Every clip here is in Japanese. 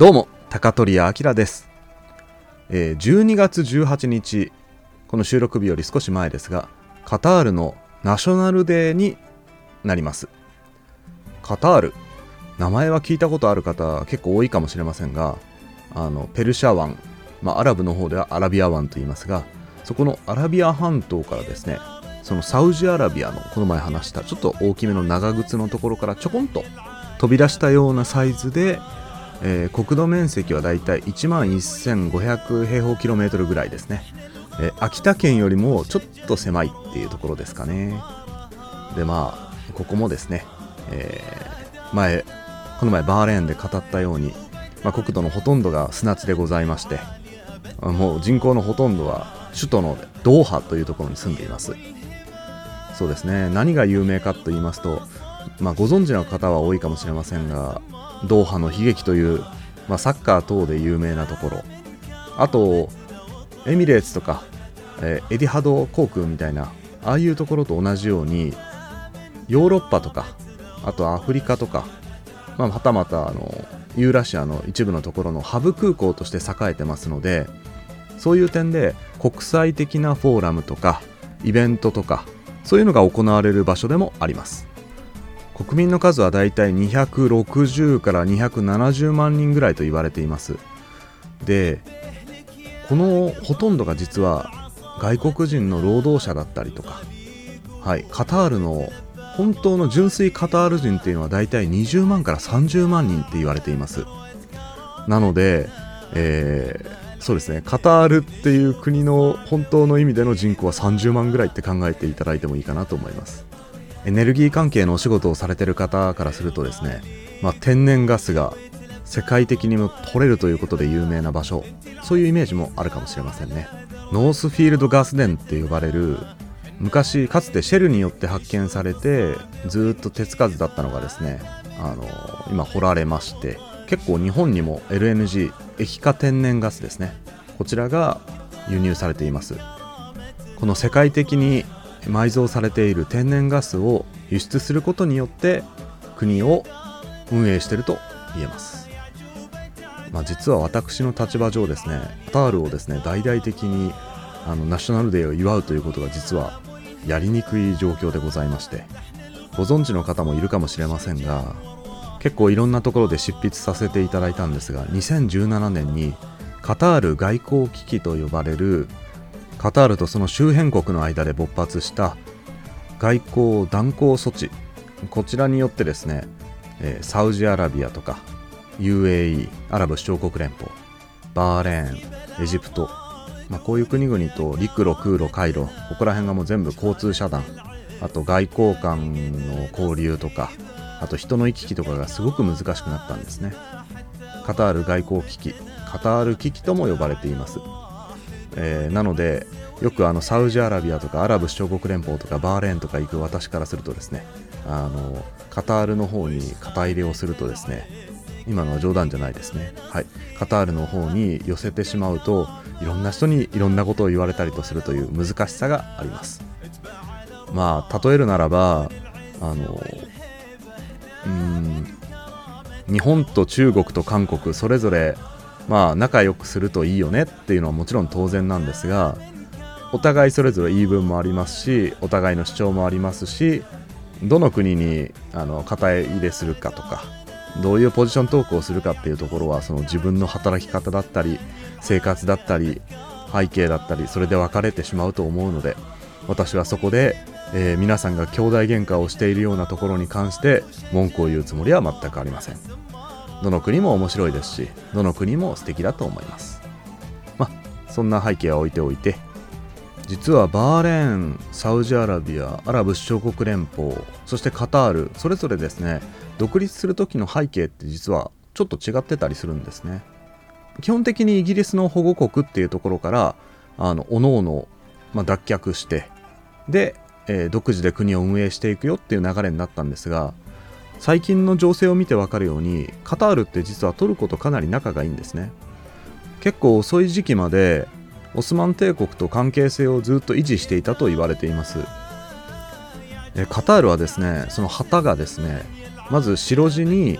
どうも高取明です、えー、12月18日この収録日より少し前ですがカタールのナショナルデーになります。カタール名前は聞いたことある方結構多いかもしれませんがあのペルシャ湾、まあ、アラブの方ではアラビア湾と言いますがそこのアラビア半島からですねそのサウジアラビアのこの前話したちょっと大きめの長靴のところからちょこんと飛び出したようなサイズでえー、国土面積はだいたい1万1500平方キロメートルぐらいですね、えー、秋田県よりもちょっと狭いっていうところですかね。でまあここもですね、えー、前この前バーレーンで語ったように、まあ、国土のほとんどが砂地でございましてもう人口のほとんどは首都のドーハというところに住んでいます。そうですね。何が有名かと言いますと、まあ、ご存知の方は多いかもしれませんがドーハの悲劇という、まあ、サッカー等で有名なところ。あとエミレーツとか、えー、エディハド航空みたいなああいうところと同じようにヨーロッパとかあとアフリカとか、まあ、はたまたあのユーラシアの一部のところのハブ空港として栄えてますのでそういう点で国際的なフォーラムとかイベントとかそういうのが行われる場所でもあります。国民の数はだいたい260から270万人ぐらいと言われています。でこのほとんどが実は外国人の労働者だったりとかはいカタールの本当の純粋カタール人っていうのはだいたい20万から30万人って言われています。なので、えー、そうですねカタールっていう国の本当の意味での人口は30万ぐらいって考えていただいてもいいかなと思います。エネルギー関係のお仕事をされてる方からするとですね、まあ、天然ガスが世界的にも取れるということで有名な場所そういうイメージもあるかもしれませんね。ノースフィールドガス田って呼ばれる昔かつてシェルによって発見されてずっと手つかずだったのがですねあの今掘られまして結構日本にも LNG 液化天然ガスですねこちらが輸入されています。この世界的に埋蔵されている天然ガスを輸出することによって国を運営していると言えます、まあ、実は私の立場上ですねカタールをですね大々的にあのナショナルデーを祝うということが実はやりにくい状況でございましてご存知の方もいるかもしれませんが結構いろんなところで執筆させていただいたんですが2017年にカタール外交危機と呼ばれるカタールとその周辺国の間で勃発した外交断交措置。こちらによってですね、え、サウジアラビアとか UAE アラブ首長国連邦バーレーンエジプト、まあ、こういう国々と陸路空路海路ここら辺がもう全部交通遮断。あと外交官の交流とかあと人の行き来とかがすごく難しくなったんですね。カタール外交危機カタール危機とも呼ばれています。えー、なのでよくあのサウジアラビアとかアラブ首長国連邦とかバーレーンとか行く私からするとですねあのカタールの方に肩入れをするとですね今のは冗談じゃないですね、はい、カタールの方に寄せてしまうといろんな人にいろんなことを言われたりとするという難しさがあります。まあ例えるならばあのうん日本と中国と韓国それぞれまあ仲良くするといいよねっていうのはもちろん当然なんですがお互いそれぞれ言い分もありますしお互いの主張もありますしどの国にあの肩入れするかとかどういうポジショントークをするかっていうところはその自分の働き方だったり生活だったり背景だったりそれで分かれてしまうと思うので私はそこで、えー、皆さんが兄弟喧嘩をしているようなところに関して文句を言うつもりは全くありません。どの国も面白いですしどの国も素敵だと思います。まあそんな背景は置いておいて実はバーレーンサウジアラビアアラブ首長国連邦そしてカタールそれぞれですね独立する時の背景って実はちょっと違ってたりするんですね。基本的にイギリスの保護国っていうところからあの各々、まあ、脱却してで、えー、独自で国を運営していくよっていう流れになったんですが最近の情勢を見てわかるようにカタールって実はトルコとかなり仲がいいんですね。結構遅い時期までオスマン帝国と関係性をずっと維持していたと言われています。えカタールはですねその旗がですねまず白地に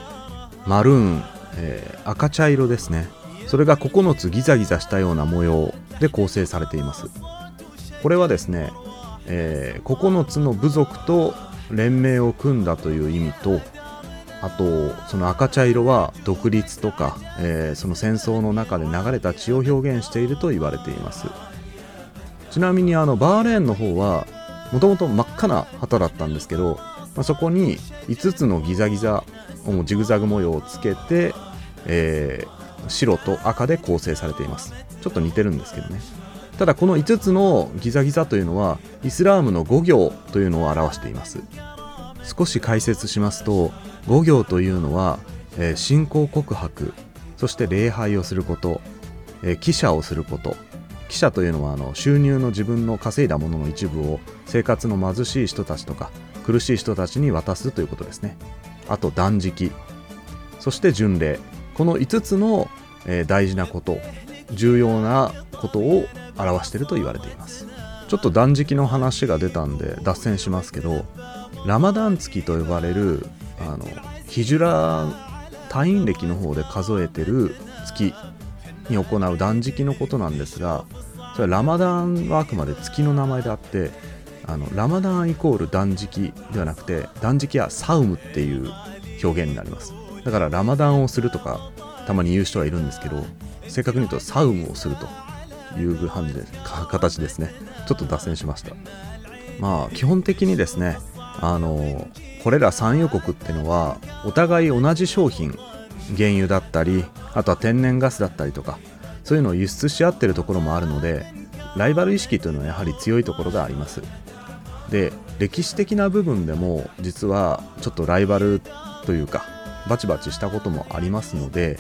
マルーン、えー、赤茶色ですね。それが9つギザギザしたような模様で構成されています。これはですね、えー、9つの部族と連盟を組んだという意味とあとその赤茶色は独立とか、えー、その戦争の中で流れた血を表現していると言われています。ちなみにあのバーレーンの方はもともと真っ赤な旗だったんですけど、まあ、そこに5つのギザギザジグザグ模様をつけて、えー、白と赤で構成されています。ちょっと似てるんですけどね。ただこの5つのギザギザというのはイスラームの5行というのを表しています。少し解説しますと5行というのは、えー、信仰告白そして礼拝をすること、えー、記者をすること。記者というのはあの収入の自分の稼いだものの一部を生活の貧しい人たちとか苦しい人たちに渡すということですね。あと断食。そして巡礼。この5つの、えー、大事なこと重要なことを表していると言われています。ちょっと断食の話が出たんで脱線しますけどラマダン月と呼ばれるあのヒジュラ退院歴の方で数えてる月に行う断食のことなんですがそれはラマダンはあくまで月の名前であってあのラマダンイコール断食ではなくて断食はサウムっていう表現になります。だからラマダンをするとかたまに言う人はいるんですけど正確に言うとサウムをすると。いう感じで形ですね。ちょっと脱線しました。まあ基本的にですねあのこれら産油国ってのはお互い同じ商品原油だったりあとは天然ガスだったりとかそういうのを輸出し合ってるところもあるのでライバル意識というのはやはり強いところがあります。で歴史的な部分でも実はちょっとライバルというかバチバチしたこともありますので、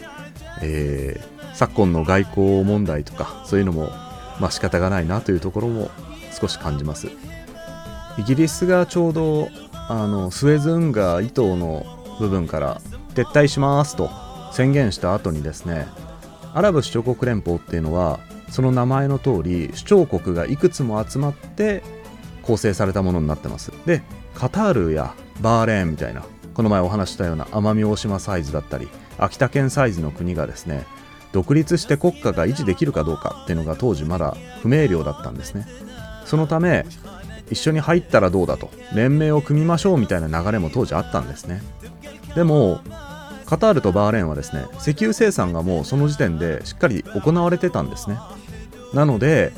え、昨今の外交問題とかそういうのもまあ仕方がないなというところも少し感じます。イギリスがちょうどあのスエズ運河伊東の部分から撤退しますと宣言した後にですねアラブ首長国連邦っていうのはその名前の通り首長国がいくつも集まって構成されたものになってます。でカタールやバーレーンみたいなこの前お話したような奄美大島サイズだったり秋田県サイズの国がですね独立して国家が維持できるかどうかっていうのが当時まだ不明瞭だったんですね。そのため一緒に入ったらどうだと連盟を組みましょうみたいな流れも当時あったんですね。でもカタールとバーレーンはですね石油生産がもうその時点でしっかり行われてたんですね。なので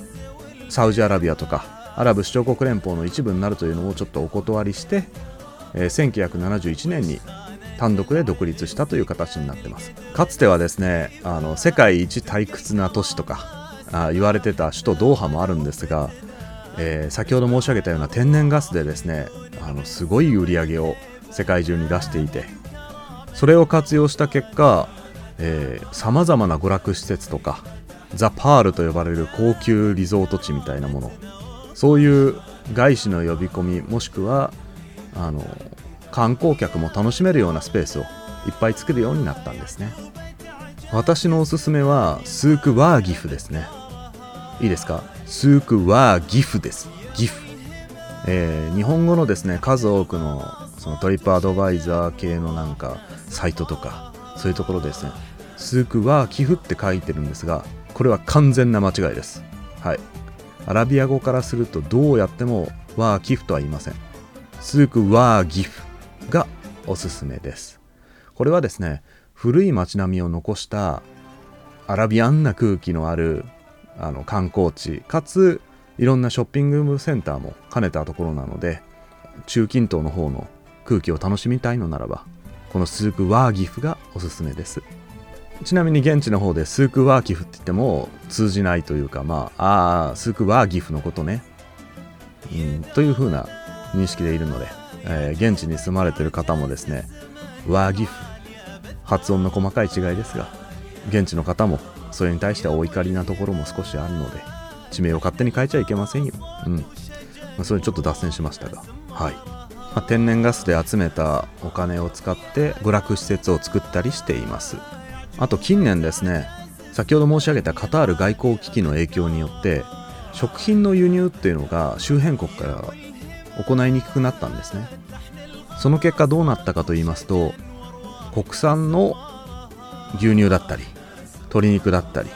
サウジアラビアとかアラブ首長国連邦の一部になるというのをちょっとお断りして、1971年に単独で独立したという形になってます。かつてはですねあの世界一退屈な都市とかあ言われてた首都ドーハもあるんですが、えー、先ほど申し上げたような天然ガスでですねあのすごい売り上げを世界中に出していてそれを活用した結果さまざまな娯楽施設とかザ・パールと呼ばれる高級リゾート地みたいなものそういう外資の呼び込みもしくはあの観光客も楽しめるようなスペースをいっぱい作るようになったんですね。私のおすすめはスークワーギフですね。いいですか？スークワーギフです。ギフ、えー、日本語のですね数多くのそのトリップアドバイザー系のなんかサイトとかそういうところですね。スークワーギフって書いてるんですがこれは完全な間違いです。はい。アラビア語からするとどうやってもワーキフとは言いません。スークワーギフ。がおすすめです。これはですね、古い街並みを残したアラビアンな空気のあるあの観光地、かついろんなショッピングセンターも兼ねたところなので、中近東の方の空気を楽しみたいのならば、このスークワーギフがおすすめです。ちなみに現地の方でスークワーギフって言っても通じないというか、まあ、ああ、スークワーギフのことね。うん、というふうな認識でいるので、えー、現地に住まれてる方もですねワーギフ発音の細かい違いですが現地の方もそれに対してはお怒りなところも少しあるので地名を勝手に変えちゃいけませんよ。うん、まあ、それちょっと脱線しましたが。はい、まあ、天然ガスで集めたお金を使って娯楽施設を作ったりしています。あと近年ですね先ほど申し上げたカタール外交危機の影響によって食品の輸入っていうのが周辺国から行いにくくなったんですね。その結果どうなったかと言いますと国産の牛乳だったり鶏肉だったり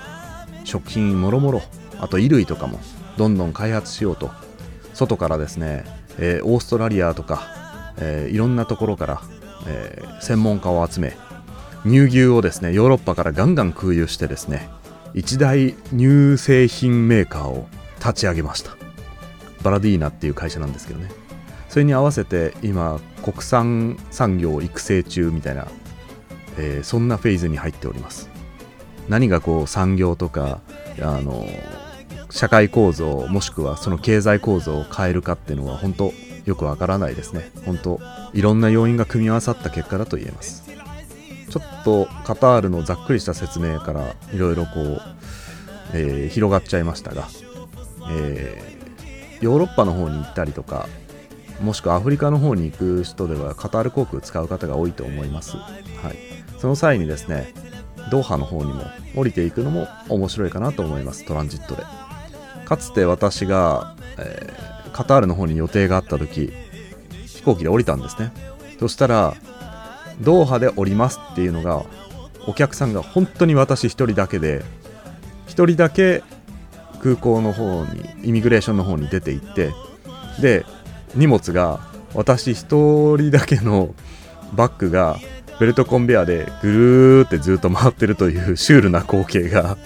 食品もろもろあと衣類とかもどんどん開発しようと外からですね、えー、オーストラリアとか、えー、いろんなところから、えー、専門家を集め乳牛をですねヨーロッパからガンガン空輸してですね一大乳製品メーカーを立ち上げました。バラディーナっていう会社なんですけどね。それに合わせて今国産産業育成中みたいな、えー、そんなフェーズに入っております。何がこう産業とかあの社会構造もしくはその経済構造を変えるかっていうのは本当よくわからないですね。本当いろんな要因が組み合わさった結果だと言えます。ちょっとカタールのざっくりした説明からいろいろこう、えー、広がっちゃいましたが、えー、ヨーロッパの方に行ったりとかもしくはアフリカの方に行く人ではカタール航空使う方が多いと思います、はい、その際にですねドーハの方にも降りていくのも面白いかなと思います。トランジットで。かつて私が、えー、カタールの方に予定があった時飛行機で降りたんですね。そしたらドーハで降りますっていうのがお客さんが本当に私1人だけで1人だけ空港の方にイミグレーションの方に出て行ってで荷物が私1人だけのバッグがベルトコンベアでぐるーってずっと回ってるというシュールな光景が、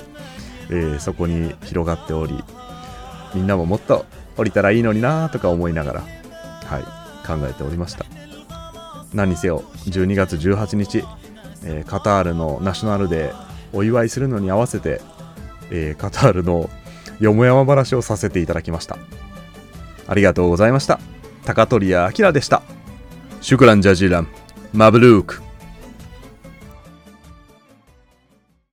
えー、そこに広がっておりみんなももっと降りたらいいのになとか思いながら、はい、考えておりました。何にせよ12月18日、えー、カタールのナショナルデーお祝いするのに合わせて、えー、カタールのよもやま話をさせていただきました。ありがとうございました。高取屋明でした。シュクランジャジーラン。マブルーク。